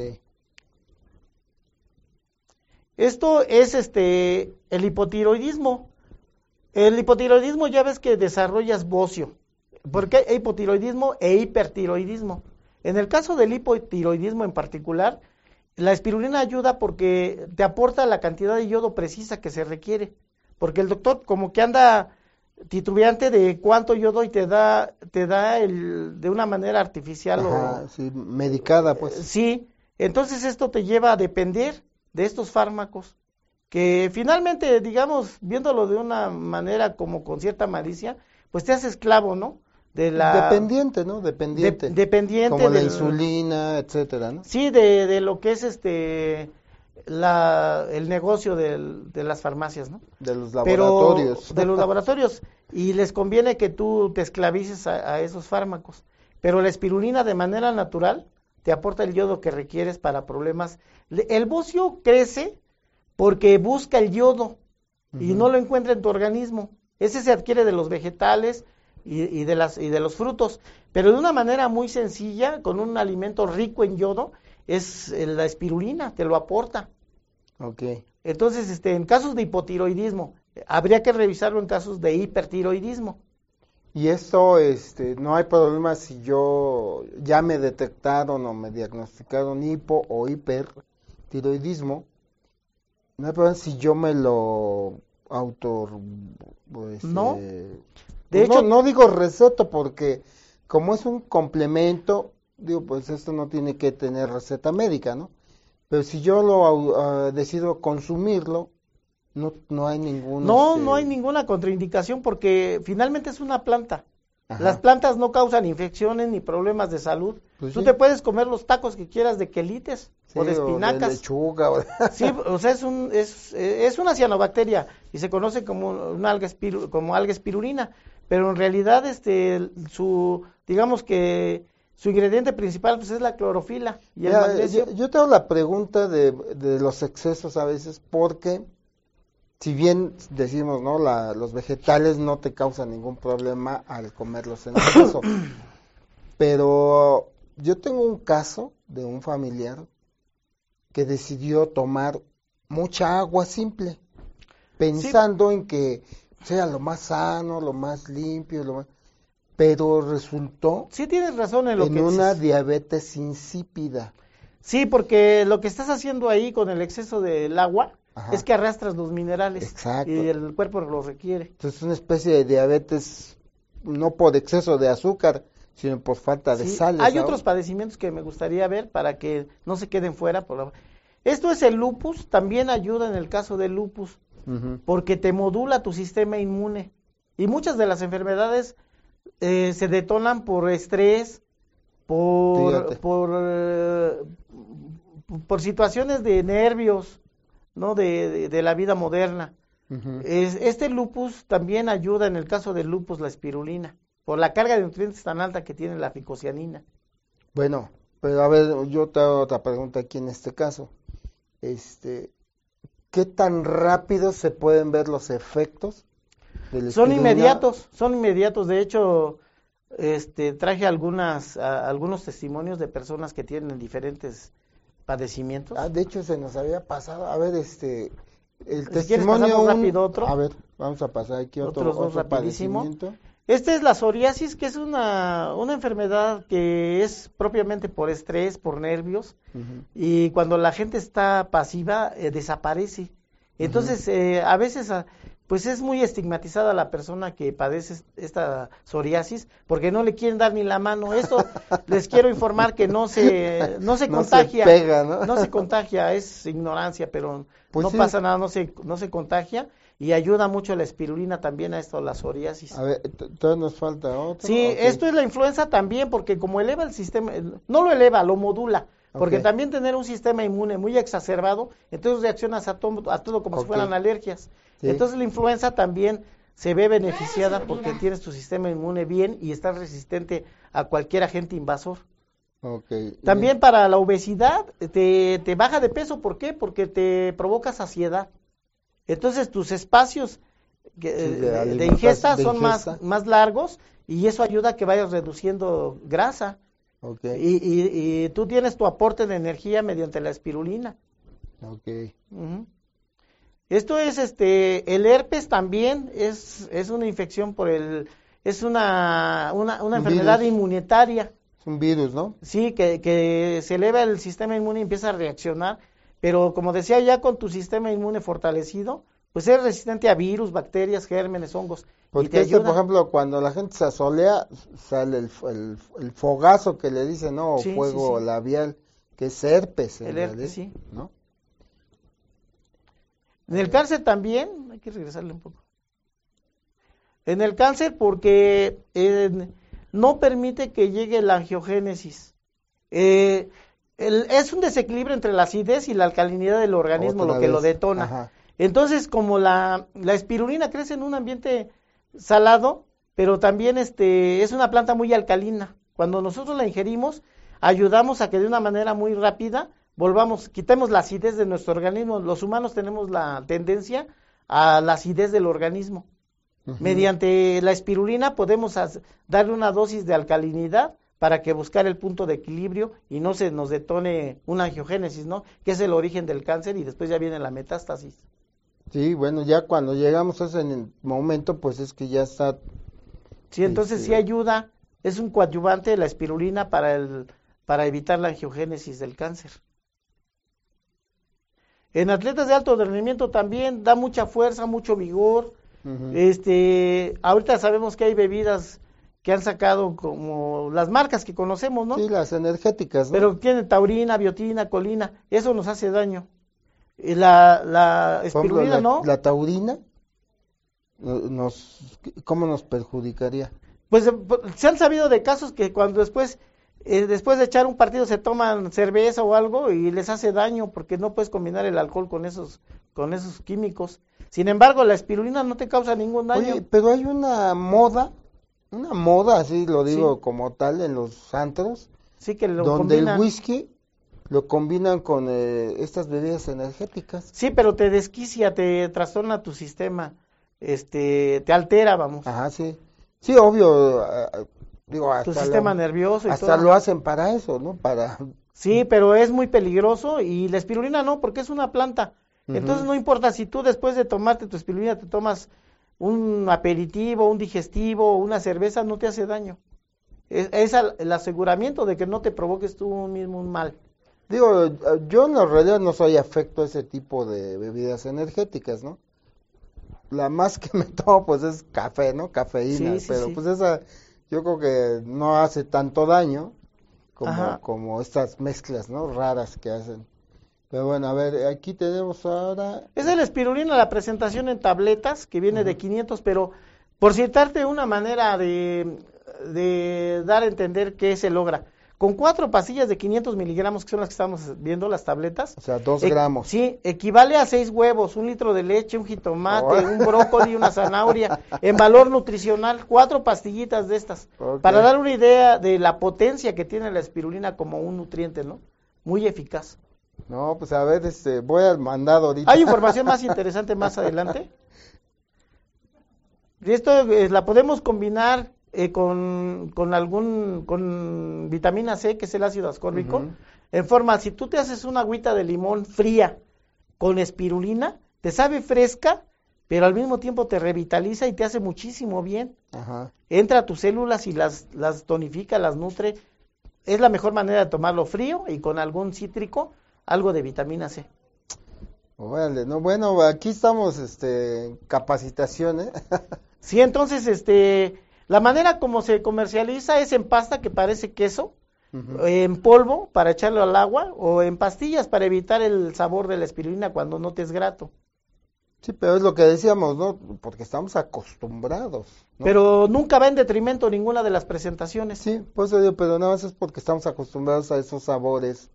Esto es este el hipotiroidismo. El hipotiroidismo ya ves que desarrollas bocio. Porque hay hipotiroidismo e hipertiroidismo. En el caso del hipotiroidismo en particular, la espirulina ayuda porque te aporta la cantidad de yodo precisa que se requiere. Porque el doctor como que anda titubeante de cuánto yodo y te da te da el de una manera artificial o sí, medicada pues. Sí, entonces esto te lleva a depender de estos fármacos que finalmente, digamos, viéndolo de una manera como con cierta malicia, pues te hace esclavo, ¿no? De la... Dependiente, ¿no? Dependiente. dependiente. Como la insulina, etcétera, ¿no? Sí, de, de lo que es este la, el negocio del, de las farmacias, ¿no? De los laboratorios. de los laboratorios. Y les conviene que tú te esclavices a, a, esos fármacos. Pero la espirulina de manera natural te aporta el yodo que requieres para problemas. El bocio crece porque busca el yodo y no lo encuentra en tu organismo. Ese se adquiere de los vegetales y, de las, y de los frutos, pero de una manera muy sencilla, con un alimento rico en yodo, es eh, la espirulina, te lo aporta. Ok. Entonces, este, en casos de hipotiroidismo, habría que revisarlo en casos de hipertiroidismo. Y esto, este, no hay problema si yo ya me detectaron o me diagnosticaron hipo o hipertiroidismo. No hay problema si yo me lo auto... Pues, no. Eh, de hecho, no, digo receto porque como es un complemento, digo, pues esto no tiene que tener receta médica, ¿no? Pero si yo lo ah, decido consumirlo, no, no hay ningún... No, no hay este, ninguna contraindicación porque finalmente es una planta. Las plantas no causan infecciones ni problemas de salud. Pues Tú te puedes comer los tacos que quieras de quelites o de espinacas. de lechuga. sí, o sea, es, un, es, es una cianobacteria y se conoce como, una alga, como alga espirulina. Pero en realidad, este, su, digamos que su ingrediente principal pues, es la clorofila y el magnesio. Yo, yo, tengo la pregunta de, de los excesos a veces porque si bien decimos, ¿no? La, los vegetales no te causan ningún problema al comerlos en exceso. pero yo tengo un caso de un familiar que decidió tomar mucha agua simple, pensando en que sea lo más sano, lo más limpio, lo más pero resultó sí tienes razón en lo en una diabetes insípida. Sí, porque lo que estás haciendo ahí con el exceso del agua es que arrastras los minerales y el cuerpo los requiere. Entonces es una especie de diabetes no por exceso de azúcar, sino por falta de sal. Hay otros padecimientos que me gustaría ver para que no se queden fuera. Por Esto es el lupus, también ayuda en el caso del lupus, porque te modula tu sistema inmune. Y muchas de las enfermedades eh, se detonan por estrés, por, por, eh, por situaciones de nervios, ¿no? de, de, la vida moderna. es, este lupus también ayuda en el caso del lupus la espirulina, por la carga de nutrientes tan alta que tiene la ficocianina. Bueno, pero a ver, yo te hago otra pregunta aquí en este caso. Este, ¿Qué tan rápido se pueden ver los efectos? Son inmediatos, son inmediatos. De hecho, este, traje algunas, algunos testimonios de personas que tienen diferentes padecimientos. Ah, de hecho se nos había pasado, a ver, este, el testimonio rápido otro. A ver, vamos a pasar aquí otro, otro padecimiento. Esta es la psoriasis, que es una, una enfermedad que es propiamente por estrés, por nervios, y cuando la gente está pasiva, eh, desaparece. Entonces, eh, a veces pues es muy estigmatizada la persona que padece esta psoriasis porque no le quieren dar ni la mano. Esto les quiero informar que no se no se contagia, ¿no? se contagia, es ignorancia, pero pues no pasa nada, no se no se contagia y ayuda mucho la espirulina también a esto, la psoriasis. A ver, todavía nos falta otro. Sí, esto es la influenza también porque como eleva el sistema, no lo eleva, lo modula Porque también tener un sistema inmune muy exacerbado, entonces reaccionas a todo, a todo como si fueran alergias. Entonces la influenza también se ve beneficiada porque tienes tu sistema inmune bien y estás resistente a cualquier agente invasor. También para la obesidad te, te, baja de peso, ¿por qué? Porque te provoca saciedad. Entonces tus espacios de, ingesta son Más, más largos y eso ayuda a que vayas reduciendo grasa. Y, y, tú tienes tu aporte de energía mediante la espirulina. Esto es este, el herpes también es, es una infección por el, es una, una, una enfermedad inmunitaria. Es un virus, ¿no? Sí, que, que se eleva el sistema inmune y empieza a reaccionar, pero como decía ya con tu sistema inmune fortalecido, pues eres resistente a virus, bacterias, gérmenes, hongos. Porque por ejemplo, cuando la gente se asolea, sale el, el, fogazo que le dicen, ¿no? O fuego labial, que es herpes. El herpes, sí. ¿no? En el cáncer también, hay que regresarle un poco. En el cáncer porque no permite que llegue la angiogénesis. Eh, es un desequilibrio entre la acidez y la alcalinidad del organismo lo que lo detona. Entonces, como la, la, espirulina crece en un ambiente salado, pero también este, es una planta muy alcalina. Cuando nosotros la ingerimos, ayudamos a que de una manera muy rápida volvamos, quitemos la acidez de nuestro organismo. Los humanos tenemos la tendencia a la acidez del organismo. Mediante la espirulina podemos darle una dosis de alcalinidad para que buscar el punto de equilibrio y no se nos detone una angiogénesis, ¿no? Que es el origen del cáncer y después ya viene la metástasis. Sí, bueno, ya cuando llegamos a ese momento, pues es que ya está. Sí, entonces sí este ayuda, es un coadyuvante la espirulina para el para evitar la angiogénesis del cáncer. En atletas de alto rendimiento también da mucha fuerza, mucho vigor, este, ahorita sabemos que hay bebidas que han sacado como las marcas que conocemos, ¿no? Sí, las energéticas, ¿no? Pero tiene taurina, biotina, colina, eso nos hace daño. Y la, la espirulina, ¿no? La taurina, nos, ¿cómo nos perjudicaría? Pues se han sabido de casos que cuando después, eh, después de echar un partido se toman cerveza o algo y les hace daño porque no puedes combinar el alcohol con esos, con esos químicos. Sin embargo, la espirulina no te causa ningún daño. Oye, pero hay una moda, una moda, así lo digo como tal, en los antros, sí, que lo donde el whisky lo combinan con eh, estas bebidas energéticas. Sí, pero te desquicia, te trastorna tu sistema, este, te altera, vamos. Ajá, sí. Sí, obvio, digo, hasta tu sistema nervioso y hasta lo hacen para eso, ¿no? Para Sí, pero es muy peligroso y la espirulina no, porque es una planta. Entonces no importa si tú después de tomarte tu espirulina te tomas un aperitivo, un digestivo, una cerveza, no te hace daño. Es, el aseguramiento de que no te provoques tú mismo un mal. Digo, yo en realidad no soy afecto a ese tipo de bebidas energéticas, ¿no? La más que me tomo pues es café, ¿no? Cafeína, pero pues esa yo creo que no hace tanto daño como, como estas mezclas, ¿no? Raras que hacen. Pero bueno, a ver, aquí tenemos ahora... Es el espirulina, la presentación en tabletas, que viene de 500, pero por citarte una manera de, de dar a entender qué se logra. Con cuatro pastillas de 500 miligramos, que son las que estamos viendo, las tabletas. O sea, dos gramos. sí, equivale a seis huevos, un litro de leche, un jitomate, un brócoli, una zanahoria. En valor nutricional, cuatro pastillitas de estas. Para dar una idea de la potencia que tiene la espirulina como un nutriente, ¿no? Muy eficaz. No, pues a ver, este, voy al mandado ahorita. ¿Hay información más interesante más adelante? Y esto eh, la podemos combinar eh, con, con, algún, con vitamina C, que es el ácido ascórbico, en forma, si tú te haces una agüita de limón fría con espirulina, te sabe fresca, pero al mismo tiempo te revitaliza y te hace muchísimo bien. Entra a tus células y las, las tonifica, las nutre. Es la mejor manera de tomarlo frío y con algún cítrico algo de vitamina C. no, bueno, aquí estamos, este, capacitación, ¿eh? sí, entonces, este, la manera como se comercializa es en pasta que parece queso, en polvo para echarlo al agua o en pastillas para evitar el sabor de la espirulina cuando no te es grato. Sí, pero es lo que decíamos, ¿no? Porque estamos acostumbrados. Pero nunca va en detrimento ninguna de las presentaciones. Sí, pues digo, pero nada más es porque estamos acostumbrados a esos sabores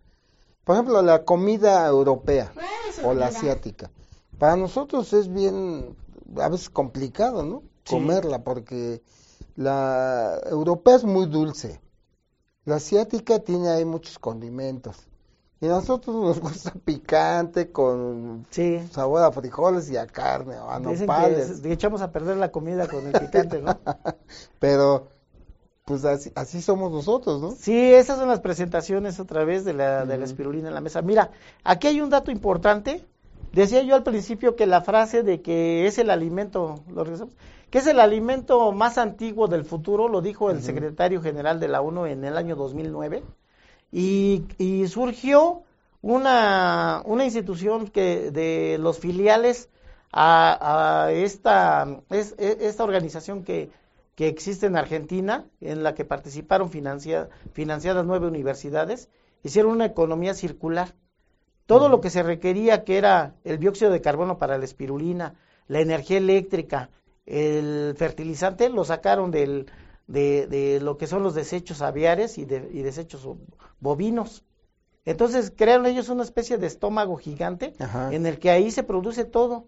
por ejemplo, la comida europea o la asiática. Para nosotros es bien, a veces complicado, ¿no? Comerla, porque la europea es muy dulce. La asiática tiene ahí muchos condimentos. Y a nosotros nos gusta picante con sabor a frijoles y a carne o a nopales. Que echamos a perder la comida con el picante, ¿no? Pero pues así, así, somos nosotros, ¿no? Sí, esas son las presentaciones otra vez de la, de la espirulina en la mesa. Mira, aquí hay un dato importante. Decía yo al principio que la frase de que es el alimento, ¿lo que es el alimento más antiguo del futuro, lo dijo el secretario general de la ONU en el año 2009, y, y surgió una, una institución que de los filiales a, a esta, es, e, esta organización que que existe en Argentina, en la que participaron financiadas nueve universidades, hicieron una economía circular. Todo lo que se requería, que era el dióxido de carbono para la espirulina, la energía eléctrica, el fertilizante, lo sacaron del, de, lo que son los desechos aviares y, de, y desechos bovinos. Entonces crearon ellos una especie de estómago gigante en el que ahí se produce todo,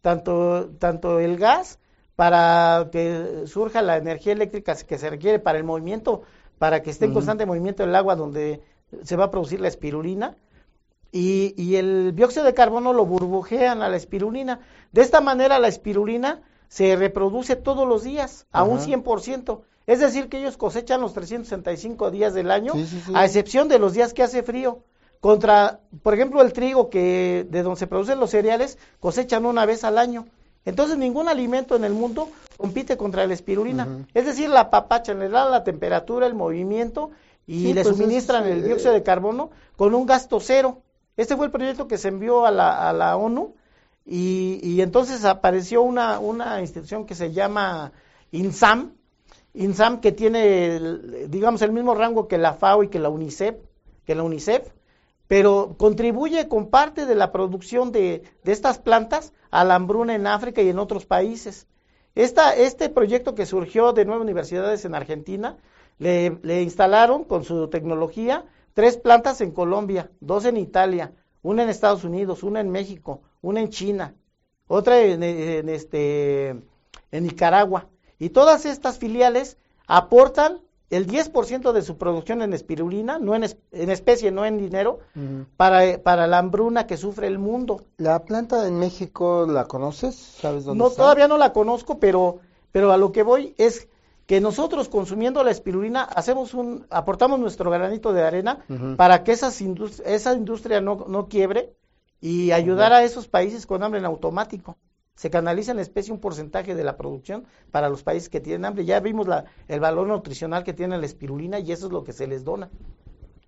tanto, tanto el gas para que surja la energía eléctrica que se requiere para el movimiento, para que esté en constante movimiento el agua donde se va a producir la espirulina. Y, y, el dióxido de carbono lo burbujean a la espirulina. De esta manera la espirulina se reproduce todos los días, a un 100%. Es decir, que ellos cosechan los 365 días del año, a excepción de los días que hace frío. Contra, por ejemplo, el trigo, que de donde se producen los cereales, cosechan una vez al año. Entonces ningún alimento en el mundo compite contra la espirulina. Es decir, la papacha le da la temperatura, el movimiento y le pues suministran el eh, dióxido de carbono con un gasto cero. Este fue el proyecto que se envió a la, a la ONU y, y, entonces apareció una, una institución que se llama INSAM, INSAM que tiene, digamos, el mismo rango que la FAO y que la UNICEF, que la UNICEF, pero contribuye con parte de la producción de, estas plantas a la hambruna en África y en otros países. Esta, este proyecto que surgió de nueve universidades en Argentina, le, instalaron con su tecnología tres plantas en Colombia, dos en Italia, una en Estados Unidos, una en México, una en China, otra en, en este, en Nicaragua. Y todas estas filiales aportan el 10% de su producción en espirulina, no en, en especie, no en dinero, para, para la hambruna que sufre el mundo. ¿La planta en México la conoces? ¿Sabes dónde no, Todavía no la conozco, pero, pero a lo que voy es que nosotros consumiendo la espirulina hacemos un, aportamos nuestro granito de arena para que esas esa industria no, no quiebre y ayudar a esos países con hambre en automático se canaliza en la especie un porcentaje de la producción para los países que tienen hambre. Ya vimos la, el valor nutricional que tiene la espirulina y eso es lo que se les dona.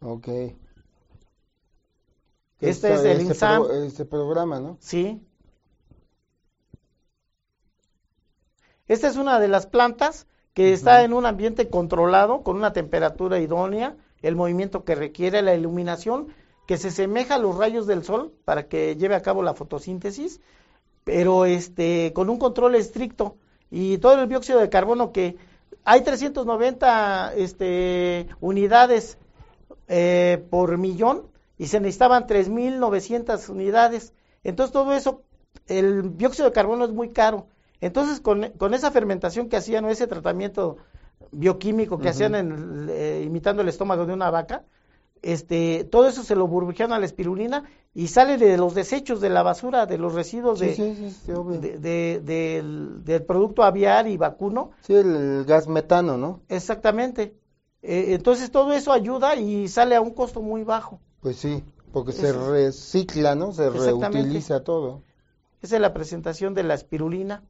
Ok. Este es el este, este programa, ¿no? Sí. Esta es una de las plantas que está en un ambiente controlado, con una temperatura idónea, el movimiento que requiere, la iluminación, que se semeja a los rayos del sol para que lleve a cabo la fotosíntesis pero este, con un control estricto y todo el dióxido de carbono que hay 390 este, unidades eh, por millón y se necesitaban 3.900 unidades. Entonces todo eso, el dióxido de carbono es muy caro. Entonces con, con esa fermentación que hacían o ese tratamiento bioquímico que hacían en, eh, imitando el estómago de una vaca, este, todo eso se lo burbujean a la espirulina y sale de los desechos de la basura, de los residuos de, del, producto aviar y vacuno. Sí, el, gas metano, ¿no? Exactamente. Eh, entonces todo eso ayuda y sale a un costo muy bajo. Pues sí, porque se recicla, ¿no? Se reutiliza todo. Esa es la presentación de la espirulina.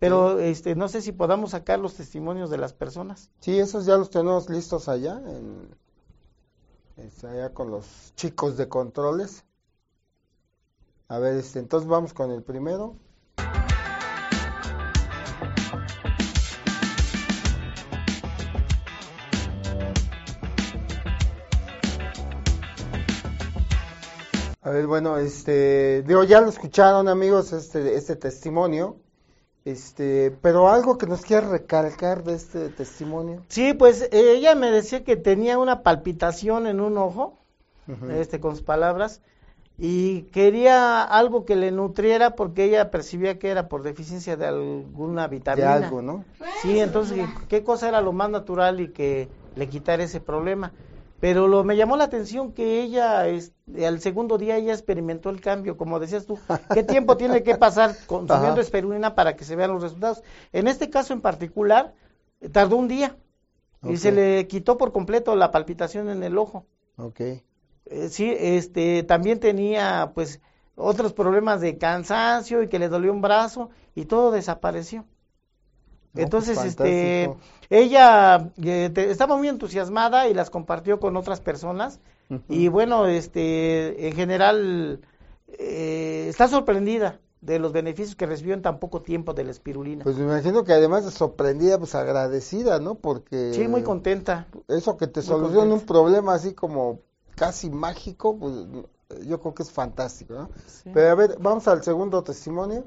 Pero este, no sé si podamos sacar los testimonios de las personas. Sí, esos ya los tenemos listos allá en Está allá con los chicos de controles. A ver, este, entonces vamos con el primero. A ver, bueno, este, digo, ya lo escucharon amigos este, este testimonio. Este, pero algo que nos quiera recalcar de este testimonio. Sí, pues ella me decía que tenía una palpitación en un ojo este, con sus palabras, y quería algo que le nutriera porque ella percibía que era por deficiencia de alguna vitamina. De algo, ¿no? Sí, entonces, ¿qué cosa era lo más natural y que le quitara ese problema? Pero lo me llamó la atención que ella, al segundo día, ella experimentó el cambio, como decías tú. ¿Qué tiempo tiene que pasar consumiendo espirulina para que se vean los resultados? En este caso en particular, tardó un día y se le quitó por completo la palpitación en el ojo. Ok. Eh, sí, este, también tenía, pues, otros problemas de cansancio y que le dolió un brazo y todo desapareció. Pues, Entonces, este, ella eh, estaba muy entusiasmada y las compartió con otras personas y bueno, este, en general eh, está sorprendida de los beneficios que recibió en tan poco tiempo de la espirulina. Pues me imagino que además de sorprendida, pues agradecida, ¿no? Porque... Sí, muy contenta. Eso que te soluciona un problema así como casi mágico, pues yo creo que es fantástico, ¿no? Pero a ver, vamos al segundo testimonio.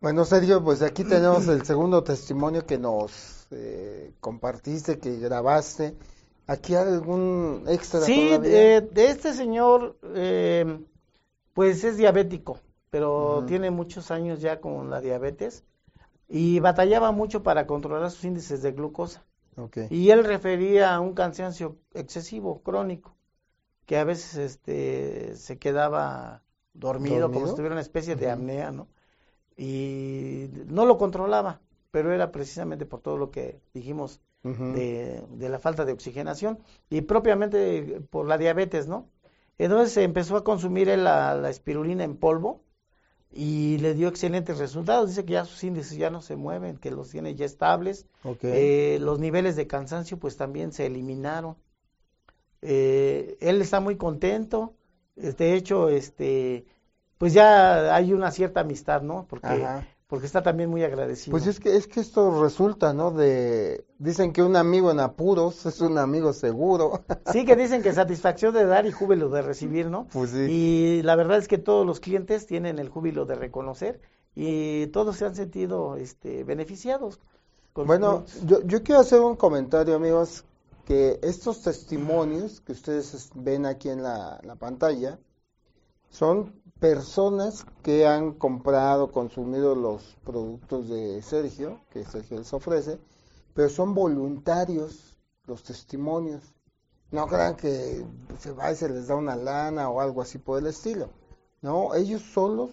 Bueno, Sergio, pues aquí tenemos el segundo testimonio que nos eh, compartiste, que grabaste. ¿Aquí hay algún extra? Sí, de, de, este señor, eh, pues es diabético, pero tiene muchos años ya con la diabetes y batallaba mucho para controlar sus índices de glucosa. Okay. Y él refería a un cansancio excesivo, crónico, que a veces este, se quedaba dormido, como si tuviera una especie de apnea, ¿no? Y no lo controlaba, pero era precisamente por todo lo que dijimos de, la falta de oxigenación y propiamente por la diabetes, ¿no? Entonces empezó a consumir la, espirulina en polvo y le dio excelentes resultados. Dice que ya sus índices ya no se mueven, que los tiene ya estables. Eh, los niveles de cansancio pues también se eliminaron. Eh, él está muy contento. De hecho, este pues ya hay una cierta amistad, ¿no? Porque, porque está también muy agradecido. Pues es que, es que esto resulta, ¿no? De, dicen que un amigo en apuros es un amigo seguro. Sí, que dicen que satisfacción de dar y júbilo de recibir, ¿no? Pues sí. Y la verdad es que todos los clientes tienen el júbilo de reconocer y todos se han sentido este, beneficiados. bueno, yo, yo quiero hacer un comentario, amigos, que estos testimonios que ustedes ven aquí en la, la pantalla son personas que han comprado, consumido los productos de Sergio, que Sergio les ofrece, pero son voluntarios los testimonios. No crean que se va y se les da una lana o algo así por el estilo. No, ellos solos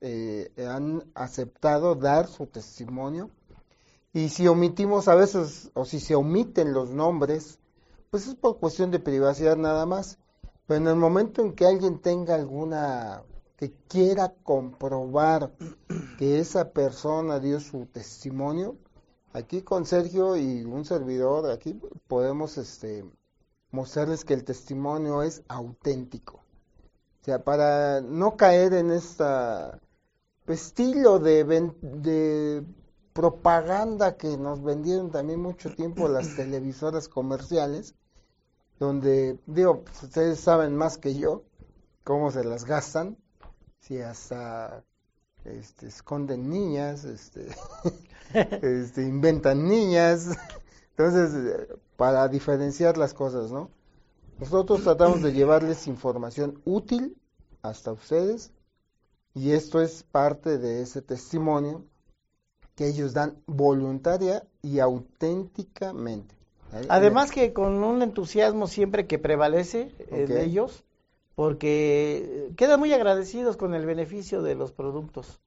eh, han aceptado dar su testimonio. Y si omitimos a veces, o si se omiten los nombres, pues es por cuestión de privacidad nada más. Pero en el momento en que alguien tenga alguna que quiera comprobar que esa persona dio su testimonio, aquí con Sergio y un servidor, aquí podemos este, mostrarles que el testimonio es auténtico. O sea, para no caer en este estilo de, propaganda que nos vendieron también mucho tiempo las televisoras comerciales, donde, digo, pues, ustedes saben más que yo cómo se las gastan, si hasta este, esconden niñas, este, este, inventan niñas. Entonces, para diferenciar las cosas, ¿no? Nosotros tratamos de llevarles información útil hasta ustedes y esto es parte de ese testimonio que ellos dan voluntaria y auténticamente. Además que con un entusiasmo siempre que prevalece en ellos, porque quedan muy agradecidos con el beneficio de los productos.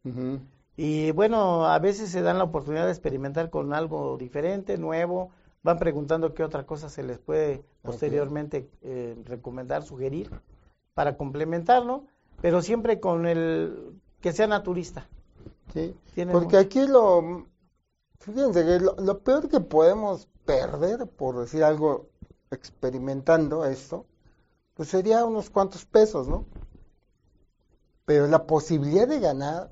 Y bueno, a veces se dan la oportunidad de experimentar con algo diferente, nuevo, van preguntando qué otra cosa se les puede posteriormente eh, recomendar, sugerir para complementarlo, pero siempre con el que sea naturista. Sí, porque aquí lo, fíjense que lo peor que podemos perder, por decir algo, experimentando esto, pues sería unos cuantos pesos, ¿no? Pero la posibilidad de ganar,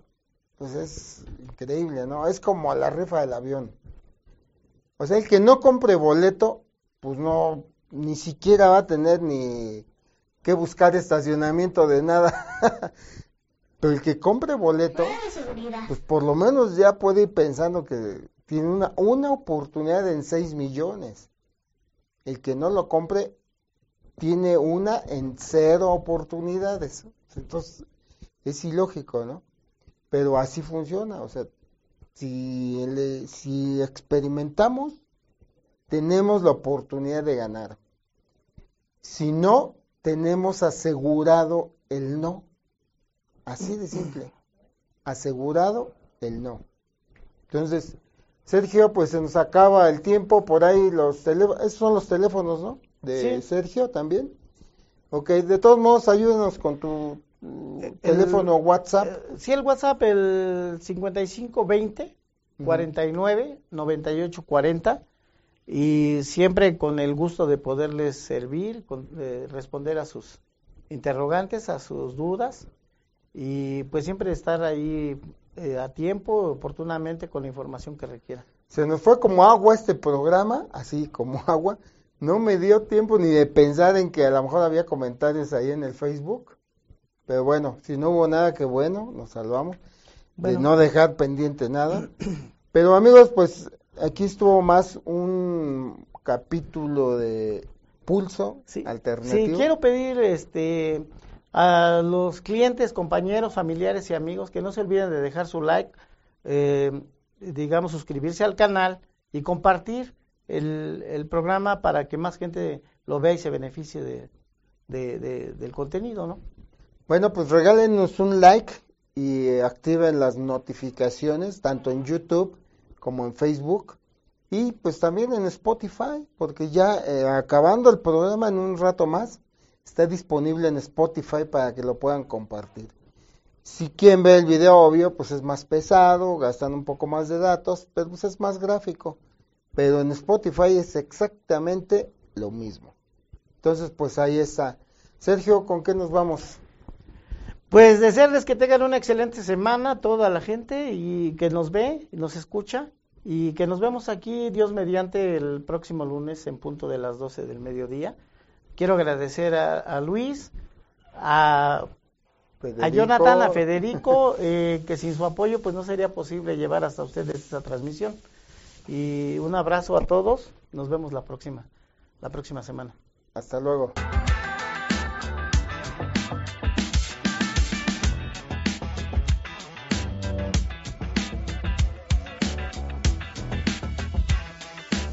pues es increíble, ¿no? Es como a la rifa del avión. O sea, el que no compre boleto, pues no, ni siquiera va a tener ni que buscar estacionamiento de nada. Pero el que compre boleto, pues por lo menos ya puede ir pensando que tiene una, una oportunidad en 6 millones. El que no lo compre tiene una en cero oportunidades. Entonces, es ilógico, ¿no? Pero así funciona, o sea, si, si experimentamos, tenemos la oportunidad de ganar. Si no, tenemos asegurado el no. Así de simple. Asegurado el no. Entonces, Sergio, pues se nos acaba el tiempo por ahí los teléfonos, esos son los teléfonos, ¿no? De Sergio también. Ok, de todos modos, ayúdenos con tu teléfono WhatsApp. Eh, sí, el WhatsApp, el 5520 49 98 40 y siempre con el gusto de poderles servir, con, responder a sus interrogantes, a sus dudas y pues siempre estar ahí eh, a tiempo, oportunamente con la información que requiera. Se nos fue como agua este programa, así como agua. No me dio tiempo ni de pensar en que a lo mejor había comentarios ahí en el Facebook. Pero bueno, si no hubo nada, que bueno, nos salvamos. De no dejar pendiente nada. Pero amigos, pues aquí estuvo más un capítulo de pulso alternativo. Sí, quiero pedir este a los clientes, compañeros, familiares y amigos que no se olviden de dejar su like, eh, digamos, suscribirse al canal y compartir el, el, programa para que más gente lo vea y se beneficie de, de, del contenido, ¿no? Bueno, pues regálenos un like y activen las notificaciones tanto en YouTube como en Facebook y pues también en Spotify, porque ya eh, acabando el programa en un rato más, está disponible en Spotify para que lo puedan compartir. Si quieren ver el video, obvio, pues es más pesado, gastan un poco más de datos, pero pues es más gráfico. Pero en Spotify es exactamente lo mismo. Entonces, pues ahí está. Sergio, ¿con qué nos vamos? Pues desearles que tengan una excelente semana toda la gente y que nos ve, y nos escucha y que nos vemos aquí, Dios mediante, el próximo lunes en punto de las 12 del mediodía. Quiero agradecer a, Luis, a, a, Jonathan, a Federico, eh, que sin su apoyo pues no sería posible llevar hasta ustedes esta transmisión. Y un abrazo a todos, nos vemos la próxima, la próxima semana. Hasta luego.